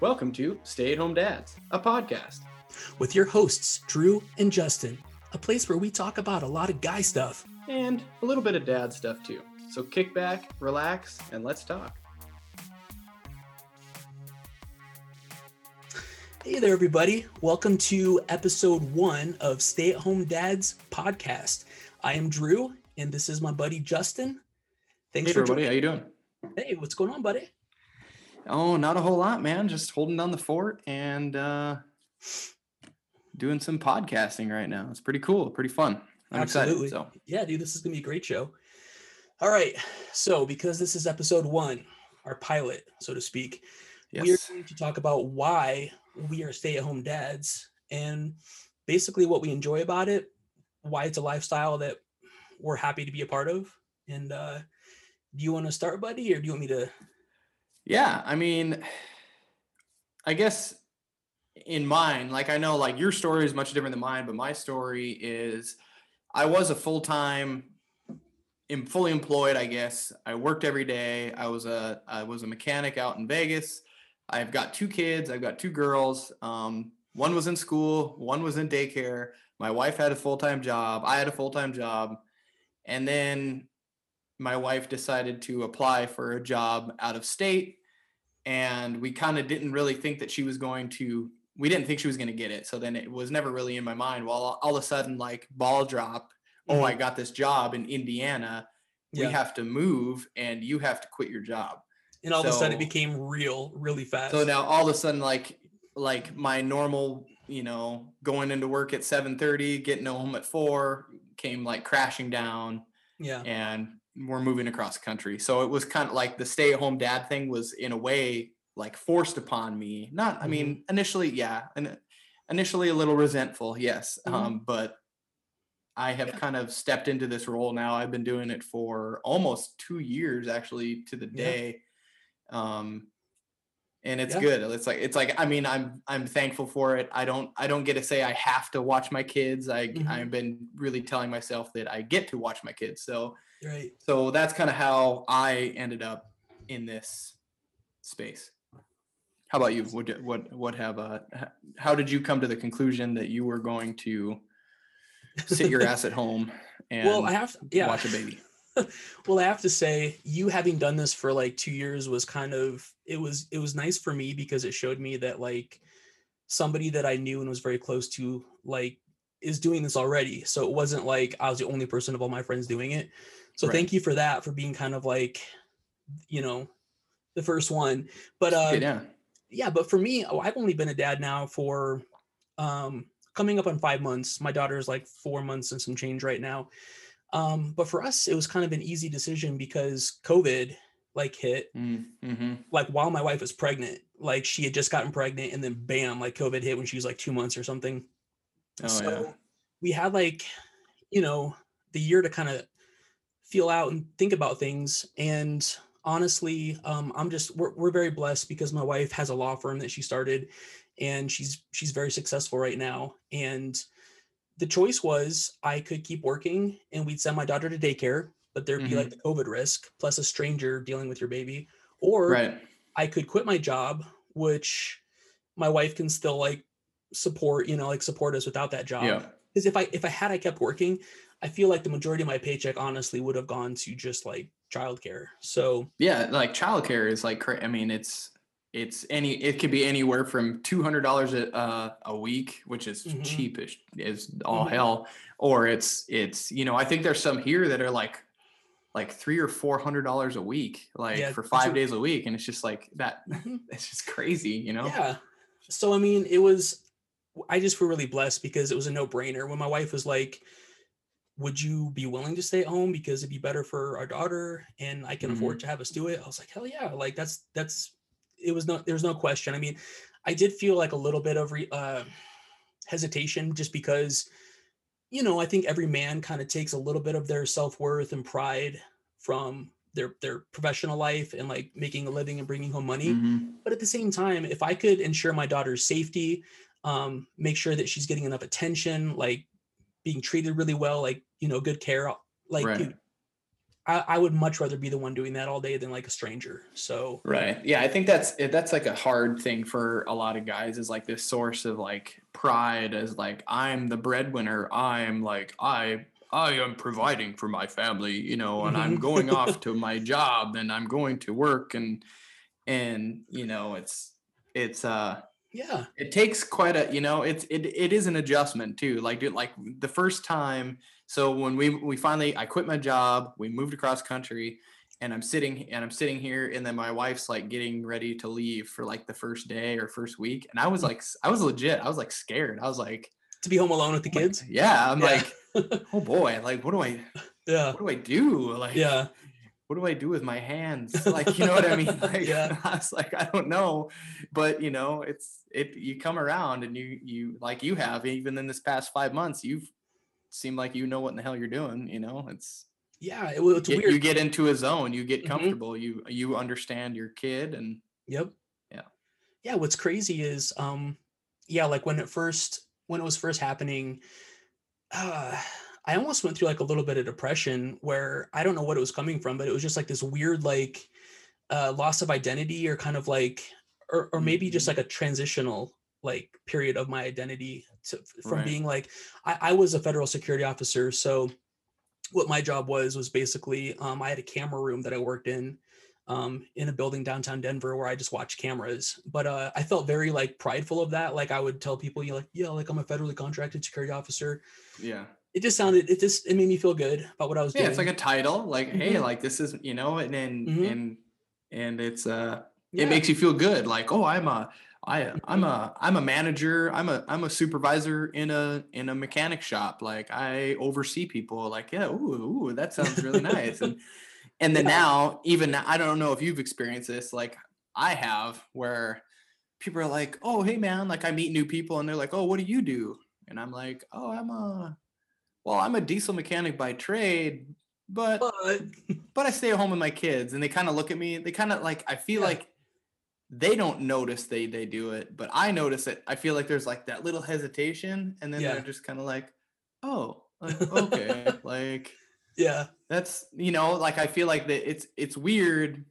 Welcome to Stay at Home Dads, a podcast. with your hosts, Drew and Justin, a place where we talk about a lot of guy stuff. and a little bit of dad stuff too. So kick back, relax, and let's talk. Hey there, everybody. Welcome to episode one of Stay at Home Dads podcast. I am Drew, and this is my buddy Justin. Thanks Hey for everybody, how you doing? Hey, what's going on, buddy? Oh, not a whole lot, man. Just holding down the fort and uh doing some podcasting right now. It's pretty cool, pretty fun. I'm Absolutely. excited. So Yeah, dude, this is going to be a great show. All right. So, because this is episode one, our pilot, so to speak, we are going to talk about why we are stay at home dads and basically what we enjoy about it, why it's a lifestyle that we're happy to be a part of. And uh, do you want to start, buddy, or do you want me to? Yeah, I mean, I guess in mine, like I know like your story is much different than mine, but my story is I was a full time am fully employed, I guess. I worked every day. I was a I was a mechanic out in Vegas. I've got two kids, I've got two girls. Um, one was in school, one was in daycare. My wife had a full-time job, I had a full-time job. And then my wife decided to apply for a job out of state and we kind of didn't really think that she was going to we didn't think she was going to get it so then it was never really in my mind well all, of a sudden like ball drop oh i mm-hmm. got this job in indiana Yeah. we have to move and you have to quit your job and all of a sudden it became real, really fast. so now all of a sudden like like my normal you know going into work at 7:30 getting home at 4 came like crashing down yeah. and we're moving across the country. So it was kind of like the stay at home dad thing was in a way like forced upon me. Not, I mean, initially, yeah, and initially a little resentful, yes. Mhm. Um, but I have Yeah. kind of stepped into this role now. I've been doing it for almost two years actually to the Yeah. day. Um, and it's Yeah. good. It's like it's like I mean I'm I'm thankful for it. I don't I don't get to say I have to watch my kids. I Mhm. I've been really telling myself that I get to watch my kids. So Right. so that's kind of how I ended up in this space. How about you? What what what have uh how did you come to the conclusion that you were going to sit your ass at home and well, I have yeah. watch a baby? well, I have to say, you having done this for like two years was kind of it was it was nice for me because it showed me that like somebody that I knew and was very close to like is doing this already. So it wasn't like I was the only person of all my friends doing it. So Right. thank you for that for being kind of like, you know, the first one. But uh yeah. yeah, but for me, oh, I've only been a dad now for um coming up on five months. My daughter's like four months and some change right now. Um, but for us, it was kind of an easy decision because COVID like hit Mm-hmm. like while my wife was pregnant. Like she had just gotten pregnant and then bam, like COVID hit when she was like two months or something. Oh so yeah. we had like, you know, the year to kind of feel out and think about things. And honestly, um, I'm just we're, we're very blessed because my wife has a law firm that she started and she's she's very successful right now. And the choice was I could keep working and we'd send my daughter to daycare, but there'd be like mm-hmm. the COVID risk plus a stranger dealing with your baby. Or Right. I could quit my job, which my wife can still like support, you know, like support us without that job. Yeah. Because if I if I had I kept working, I feel like the majority of my paycheck honestly would have gone to just like childcare. So Yeah, like childcare is like I mean, it's it's any it could be anywhere from two hundred dollars a uh, a week, which is Mhm. cheapish is all Mhm. hell, or it's it's you know I think there's some here that are like like three or four hundred dollars a week, like Yeah, for five days a week, and it's just like that. Mhm. It's just crazy, you know. yeah. So I mean, it was I just feel really blessed because it was a no-brainer. When my wife was like, Would you be willing to stay at home because it'd be better for our daughter and I can afford to have us do it? I was like, hell yeah. Like that's that's it was no there's no question. I mean, I did feel like a little bit of re, uh hesitation just because you know, I think every man kind of takes a little bit of their self-worth and pride from their their professional life and like making a living and bringing home money Mhm. but at the same time if i could ensure my daughter's safety um, make sure that she's getting enough attention like being treated really well like you know good care like Right. I, I would much rather be the one doing that all day than like a stranger. So Right. Yeah, I think that's eh, that's like a hard thing for a lot of guys is like this source of like pride as like I'm the breadwinner. I'm like I I am providing for my family, you know, and I'm Mhm. going off to my job and I'm going to work and and you know, it's it's uh yeah, it takes quite a you know it's it, it is an adjustment too like dude, like the first time so when we we finally i quit my job we moved across country and i'm sitting and i'm sitting here and then my wife's like getting ready to leave for like the first day or first week and i was like i was legit i was like scared i was like to be home alone with the like, kids. yeah i'm Yeah. like oh boy like what do i Yeah, what do i do like yeah, what do I do with my hands? Like, you know what I mean? Like, Yeah. I was like, I don't know, but you know, it's it. You come around and you you like you have even in this past five months, you've seemed like you know what in the hell you're doing. You know, it's yeah. It, it's get- weird. you get into a zone, you get Mhm. comfortable, you you understand your kid, and Yep. Yeah. Yeah, what's crazy is um yeah, like when it first when it was first happening, uh I almost went through like a little bit of depression where I don't know what it was coming from, but it was just like this weird like uh loss of identity or kind of like or or maybe just like a transitional like period of my identity to, from Right. being like I, I was a federal security officer so what my job was was basically um, I had a camera room that I worked in um, in a building downtown Denver where I just watched cameras. But uh, I felt very like prideful of that. Like I would tell people, you know, like, yeah, like I'm a federally contracted security officer. yeah, It just sounded, it just, it made me feel good about what I was doing. yeah, doing. it's like a title. Like, hey, Mhm. like this is you know, and and Mhm. and and it's uh yeah, it makes you feel good like oh i'm a i i'm Mhm. a i'm a manager i'm a i'm a supervisor in a in a mechanic shop like i oversee people like yeah ooh, ooh that sounds really nice and and then Yeah. now even now, i don't know if you've experienced this like i have where people are like oh hey man like i meet new people and they're like oh what do you do and i'm like oh i'm a well i'm a diesel mechanic by trade but but but I stay at home with my kids and they kind of look at me. They kind of like I feel Yeah. like they don't notice they they do it, but I notice it. I feel like there's like that little hesitation and then Yeah. they're just kind of like, "Oh, like, okay." like yeah, that's, you know, like I feel like that it's it's weird,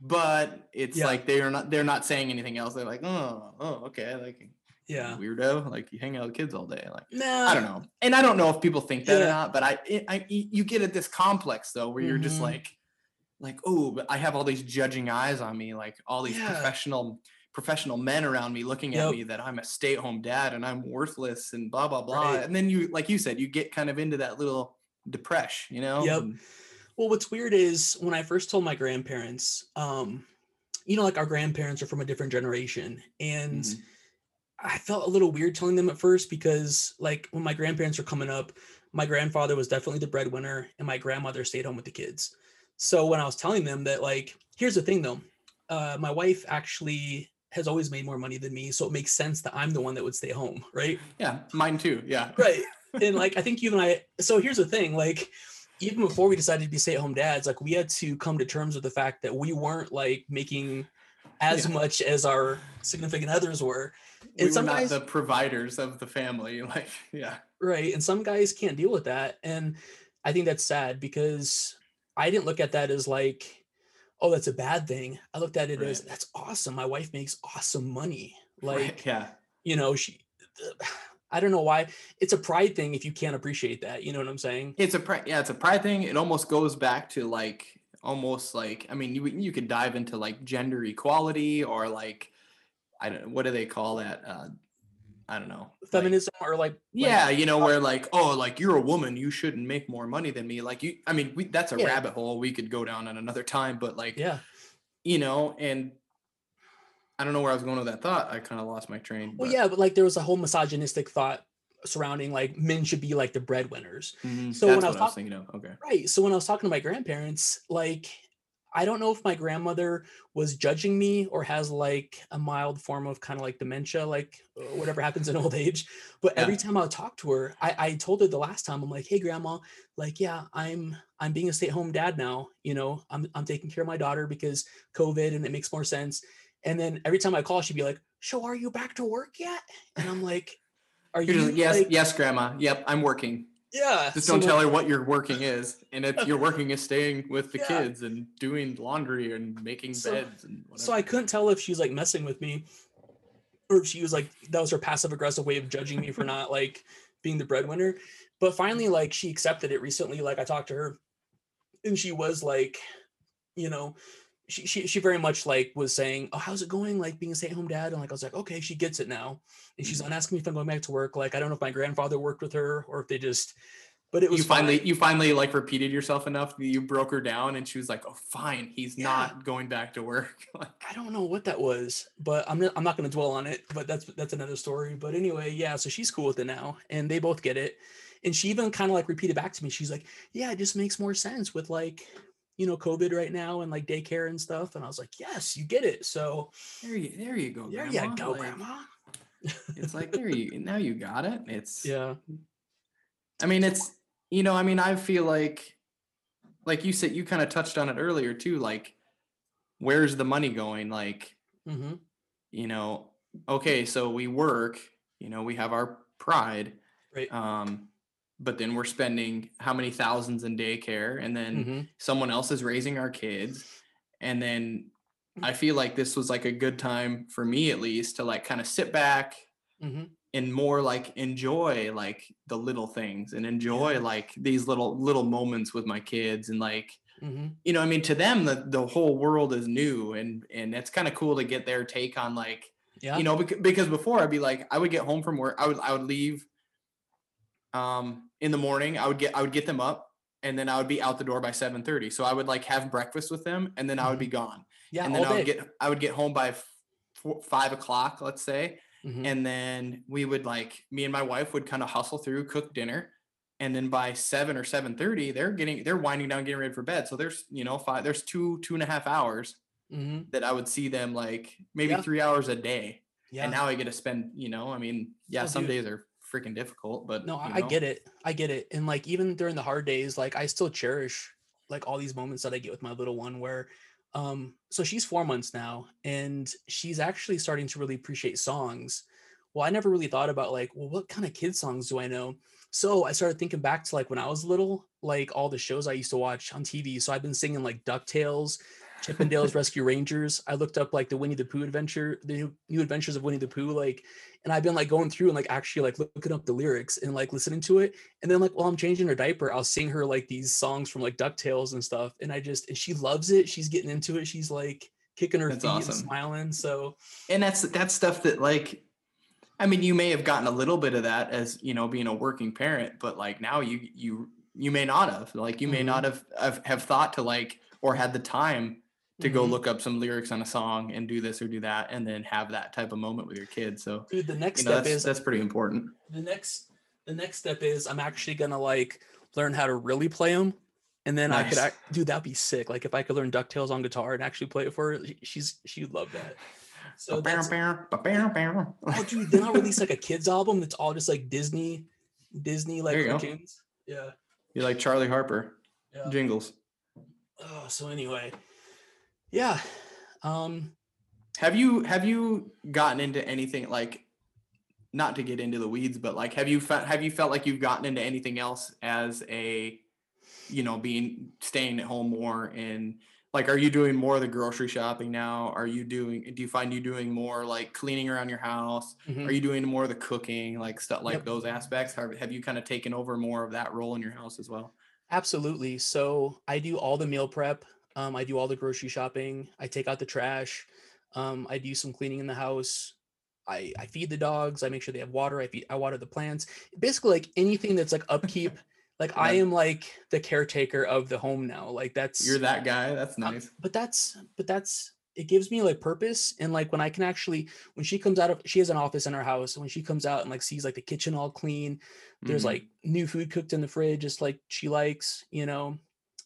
but it's Yeah. like they're not they're not saying anything else. They're like, "Oh, oh, okay." Like yeah. weirdo, like you hang out with kids all day. Like Nah, I don't know. And I don't know if people think that or not, but I, it, I, you get at this complex though, where you're just Mhm. like, like, oh, but I have all these judging eyes on me, like all these Yeah. professional, professional men around me looking at me that I'm a stay-at-home dad and I'm worthless and blah blah blah. Right. And then you, like you said, you get kind of into that little depression, you know? Yep. Well, what's weird is when I first told my grandparents, um, you know, like our grandparents are from a different generation, and Mhm. I felt a little weird telling them at first because, like, when my grandparents were coming up, my grandfather was definitely the breadwinner, and my grandmother stayed home with the kids. So when I was telling them that, like, here's the thing though, uh, my wife actually has always made more money than me, so it makes sense that I'm the one that would stay home, right? Yeah, mine too. Yeah. right and like i think you and i so here's the thing like even before we decided to be stay-at-home dads like we had to come to terms with the fact that we weren't like making as Yeah. much as our significant others were We were not guys- the providers of the family. Like, yeah. right and some guys can't deal with that and i think that's sad because i didn't look at that as like oh that's a bad thing i looked at it as that's awesome my wife makes awesome money Right, like yeah. you know she i don't know why it's a pride thing if you can't appreciate that you know what i'm saying It's a pride, yeah, it's a pride thing. It almost goes back to like almost like I mean, you you could dive into like gender equality or like I don't know, what do they call that? Uh, I don't know. like- feminism or like like- yeah, you know, where like oh, like you're a woman, you shouldn't make more money than me. Like you, I mean, we, that's a Yeah. rabbit hole we could go down at another time. But like, yeah you know, and I don't know where I was going with that thought. I kind of lost my train. well but- yeah but like there was a whole misogynistic thought surrounding like men should be like the breadwinners Mhm, So that's when I was I was thinking of. Okay. right so when i was talking to my grandparents like i don't know if my grandmother was judging me or has like a mild form of kind of like dementia like uh, whatever happens in old age but every time i would talk to her I, I told her the last time i'm like hey grandma like yeah i'm i'm being a stay-at-home dad now you know i'm, I'm taking care of my daughter because covid and it makes more sense and then every time i call she'd be like so are you back to work yet and i'm like are you yes, like, yes, grandma. Yep, I'm working. Yeah. Just so, don't tell her what your working is, and if your working is staying with the Yeah. kids and doing laundry and making So- beds and whatever. So I couldn't tell if she was like messing with me or if she was like that was her passive aggressive way of judging me for not like being the breadwinner. But finally, like she accepted it recently. Like I talked to her and she was like, you know, she she, she very much like was saying, Oh, how's it going? Like being a stay-at-home dad. And like I was like, okay, she gets it now. And she's mm-hmm. not asking me if I'm going back to work. Like I don't know if my grandfather worked with her or if they just but it was you finally fine. you finally like repeated yourself enough that you broke her down and she was like oh fine he's Yeah. not going back to work Like, I don't know what that was, but I'm not, I'm not going to dwell on it. But that's that's another story. But anyway, yeah. So she's cool with it now, and they both get it. And she even kind of like repeated back to me. She's like, "Yeah, it just makes more sense with like, you know, COVID right now and like daycare and stuff." And I was like, "Yes, you get it." So there you there you go there grandma. you go, Like, Grandma. it's like there you now you got it it's Yeah. i mean it's you know i mean i feel like like you said you kind of touched on it earlier too like where's the money going like Mm-hmm. you know okay so we work you know we have our pride Right. um but then we're spending how many thousands in daycare and then hmm someone else is raising our kids. And then i feel like this was like a good time for me at least to like kind of sit back hmm and more like enjoy like the little things and enjoy Yeah. like these little little moments with my kids and like hmm you know i mean to them the, the whole world is new and and it's kind of cool to get their take on like Yeah. you know because, because before i'd be like i would get home from work i would i would leave um in the morning i would get i would get them up and then i would be out the door by 7:30 so i would like have breakfast with them and then i would be gone Mm-hmm. yeah. and then i would day. get i would get home by four, five o'clock let's say Mhm. and then we would like me and my wife would kind of hustle through cook dinner and then by 7 or 7.30 they're getting they're winding down getting ready for bed so there's you know five there's two two and a half hours Mhm. that i would see them like maybe Yeah. three hours a day Yeah. and now i get to spend you know i mean yeah Oh, some dude. days are freaking difficult but no you I, I get it i get it and like even during the hard days like i still cherish like all these moments that i get with my little one where um so she's four months now and she's actually starting to really appreciate songs. Well i never really thought about like well what kind of kid songs do i know? So i started thinking back to like when i was little like all the shows i used to watch on tv so i've been singing like ducktales chip 'n dales rescue rangers i looked up like the winnie the pooh adventure the new, new adventures of winnie the pooh like and I've been like going through and like actually like looking up the lyrics and like listening to it. And then like while I'm changing her diaper, I'll sing her like these songs from like DuckTales and stuff. And I just and she loves it. She's getting into it. She's like kicking her That's feet and smiling. So and that's that's stuff that like i mean you may have gotten a little bit of that as you know being a working parent but like now you you you may not have like you may Mhm. not have, have have thought to like or had the time to go Mhm. look up some lyrics on a song and do this or do that and then have that type of moment with your kids so dude, the next you know step that's, is that's pretty important the next the next step is I'm actually gonna like learn how to really play them. And then I could, Nice. act, dude, that'd be sick. Like if I could learn Ducktales on guitar and actually play it for her, she's she'd love that. So that's, Ba-bam-bam, ba-bam-bam. oh, dude, then I'll release like a kids album that's all just like Disney, Disney like There you go. Yeah. you like charlie harper Yeah. jingles Oh, so anyway, yeah. Um, Have you have you gotten into anything like not to get into the weeds, but like have you fe- have you felt like you've gotten into anything else as a you know being staying at home more and like are you doing more of the grocery shopping now? Are you doing do you find you doing more like cleaning around your house? mhm. Are you doing more of the cooking, like stuff like Yep. those aspects? Have, have you kind of taken over more of that role in your house as well? Absolutely. So I do all the meal prep. Um, I do all the grocery shopping. I take out the trash. Um, I do some cleaning in the house. I, I feed the dogs. I make sure they have water. I feed I water the plants. Basically, like anything that's like upkeep. like I am like the caretaker of the home now. Like that's You're that guy. That's Uh, nice. but that's but that's it gives me like purpose and like when i can actually when she comes out of she has an office in her house and when she comes out and like sees like the kitchen all clean there's Mhm. like new food cooked in the fridge just like she likes you know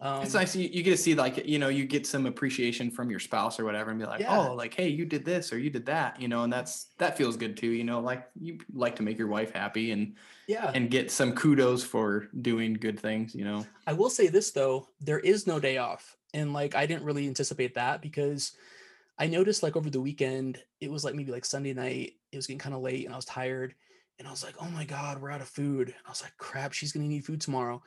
um it's nice you, you get to see like you know you get some appreciation from your spouse or whatever and be like Yeah. oh like hey you did this or you did that you know and that's that feels good too you know like you like to make your wife happy and yeah and get some kudos for doing good things you know i will say this though there is no day off and like i didn't really anticipate that because i noticed like over the weekend it was like maybe like sunday night it was getting kind of late and i was tired and I was like, oh my God, we're out of food. I was like, crap, she's gonna need food tomorrow.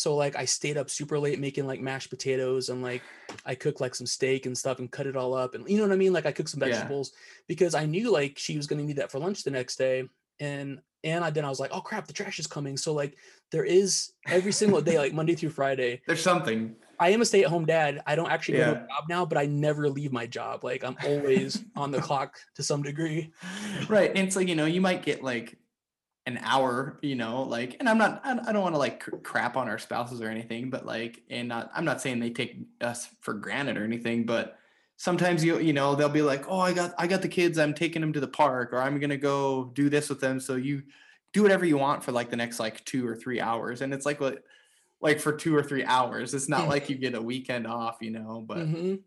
So like I stayed up super late making like mashed potatoes and like I cooked like some steak and stuff and cut it all up and you know what I mean? Like I cooked some Yeah. vegetables because I knew like she was gonna need that for lunch the next day. And and I then I was like, oh crap, the trash is coming. So like there is every single day, like Monday through Friday. There's something. I am a stay-at-home dad. I don't actually go to Yeah. a job now, but I never leave my job. Like I'm always on the clock to some degree. right and it's like you know you might get like an hour you know like and i'm not i I don't want to like cr- crap on our spouses or anything but like and not, i'm not saying they take us for granted or anything but sometimes you you know they'll be like oh i got i got the kids i'm taking them to the park or i'm gonna go do this with them so you do whatever you want for like the next like two or three hours and it's like what like for two or three hours it's not like you get a weekend off you know but Mhm.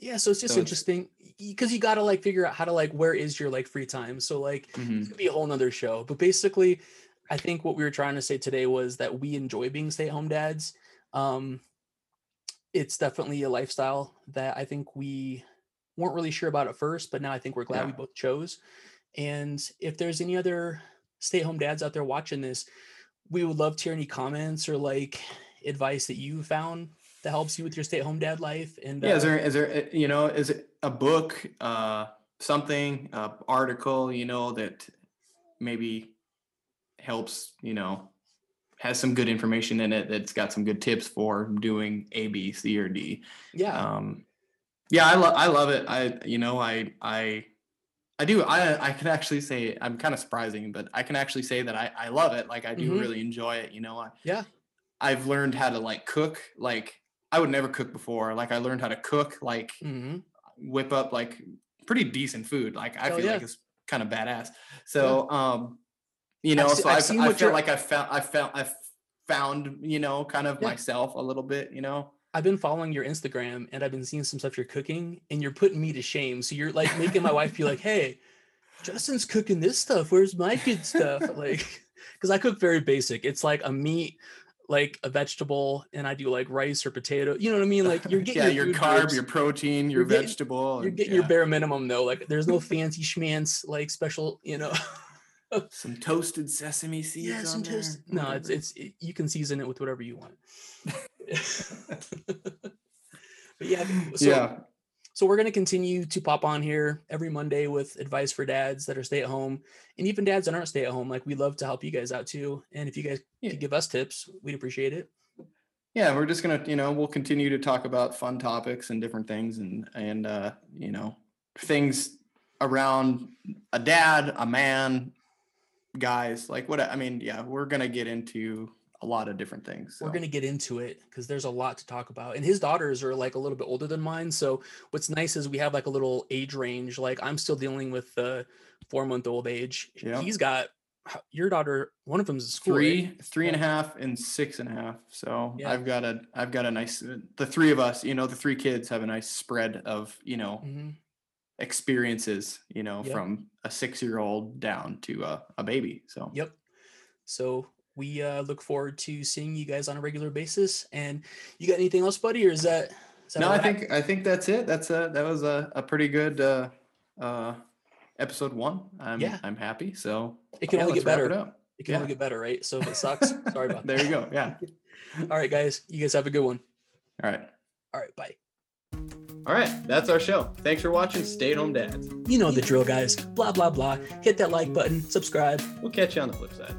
Yeah, so it's just So it's- interesting because you got to like figure out how to like where is your like free time. So like mhm. it could be a whole nother show. But basically, I think what we were trying to say today was that we enjoy being stay-at-home dads. Um, it's definitely a lifestyle that I think we weren't really sure about at first, but now I think we're glad we both chose. And if there's any other stay-at-home dads out there watching this, we would love to hear any comments or like advice that you found that helps you with your stay-at-home dad life. And yeah is uh, there is there uh, you know is it a book uh something uh article you know that maybe helps you know has some good information in it that's got some good tips for doing a b c or d yeah, um yeah i love i love it i you know i i i do i i can actually say i'm kind of surprising but i can actually say that i i love it like i do Mhm. really enjoy it you know i Yeah. i've learned how to like cook like i would never cook before like i learned how to cook like hmm whip up like pretty decent food like i Hell feel yeah. like it's kind of badass so um you I've know so I've I've, i feel like i found i found i found you know kind of Yeah. myself a little bit you know I've been following your Instagram and I've been seeing some stuff you're cooking and you're putting me to shame. So you're like making my wife be like, hey, Justin's cooking this stuff. Where's my good stuff? Like, because I cook very basic. It's like a meat, like a vegetable, and I do like rice or potato. You know what I mean? Like you're getting yeah your food carb groups. your protein your You're getting- vegetable you're and, getting your bare minimum though. Like there's no fancy schmance like special, you know. some toasted sesame seeds yeah, some on there, toast. No, it's it's it, you can season it with whatever you want. but yeah, so yeah So we're going to continue to pop on here every Monday with advice for dads that are stay at home and even dads that aren't stay at home. Like we love to help you guys out too. And if you guys Yeah. could give us tips, we'd appreciate it. yeah we're just gonna you know we'll continue to talk about fun topics and different things and and uh you know things around a dad a man guys like what i mean yeah we're gonna get into a lot of different things We're going to get into it because there's a lot to talk about. And his daughters are like a little bit older than mine. So what's nice is we have like a little age range. Like I'm still dealing with the four month old age. Yeah. He's got your daughter, one of them's school. three three and a half and six and a half so Yeah. i've got a i've got a nice uh, the three of us you know the three kids have a nice spread of you know Mhm. experiences you know Yep. from a six year old down to a, a baby so Yep. So we uh, look forward to seeing you guys on a regular basis. And you got anything else, buddy, or is that? Is that no I think i think that's it that's a that was a, a pretty good uh uh episode one i'm Yeah. i'm happy so it can yeah, only get better. it. It can Yeah. only get better, right? So if it sucks, sorry about there that. you go yeah All right, guys. You guys have a good one. all right All right, bye. all right that's our show thanks for watching stay at home dads You know the drill, guys. Blah blah blah. Hit that like button. Subscribe. we'll catch you on the flip side